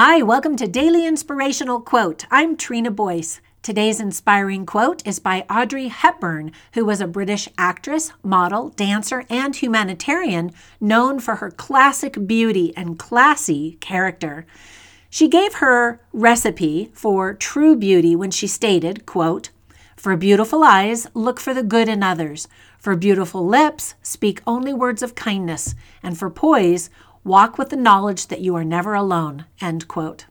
Hi, welcome to Daily Inspirational Quote. I'm Trina Boyce. Today's inspiring quote is by Audrey Hepburn, who was a British actress, model, dancer, and humanitarian known for her classic beauty and classy character. She gave her recipe for true beauty when she stated, quote, For beautiful eyes, look for the good in others. For beautiful lips, speak only words of kindness. And for poise, Walk with the knowledge that you are never alone. End quote.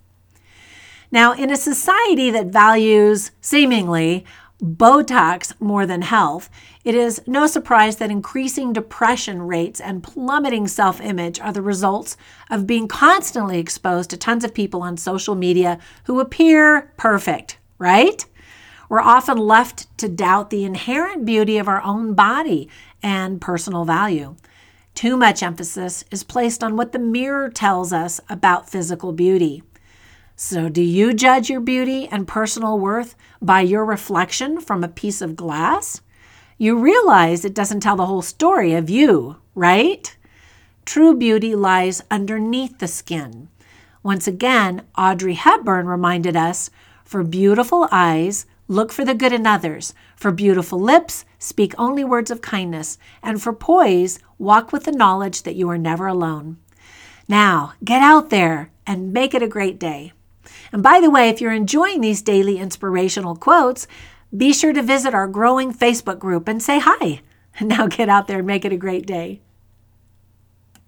Now, in a society that values, seemingly, Botox more than health, it is no surprise that increasing depression rates and plummeting self image are the results of being constantly exposed to tons of people on social media who appear perfect, right? We're often left to doubt the inherent beauty of our own body and personal value. Too much emphasis is placed on what the mirror tells us about physical beauty. So, do you judge your beauty and personal worth by your reflection from a piece of glass? You realize it doesn't tell the whole story of you, right? True beauty lies underneath the skin. Once again, Audrey Hepburn reminded us for beautiful eyes, Look for the good in others. For beautiful lips, speak only words of kindness. And for poise, walk with the knowledge that you are never alone. Now, get out there and make it a great day. And by the way, if you're enjoying these daily inspirational quotes, be sure to visit our growing Facebook group and say hi. Now get out there and make it a great day.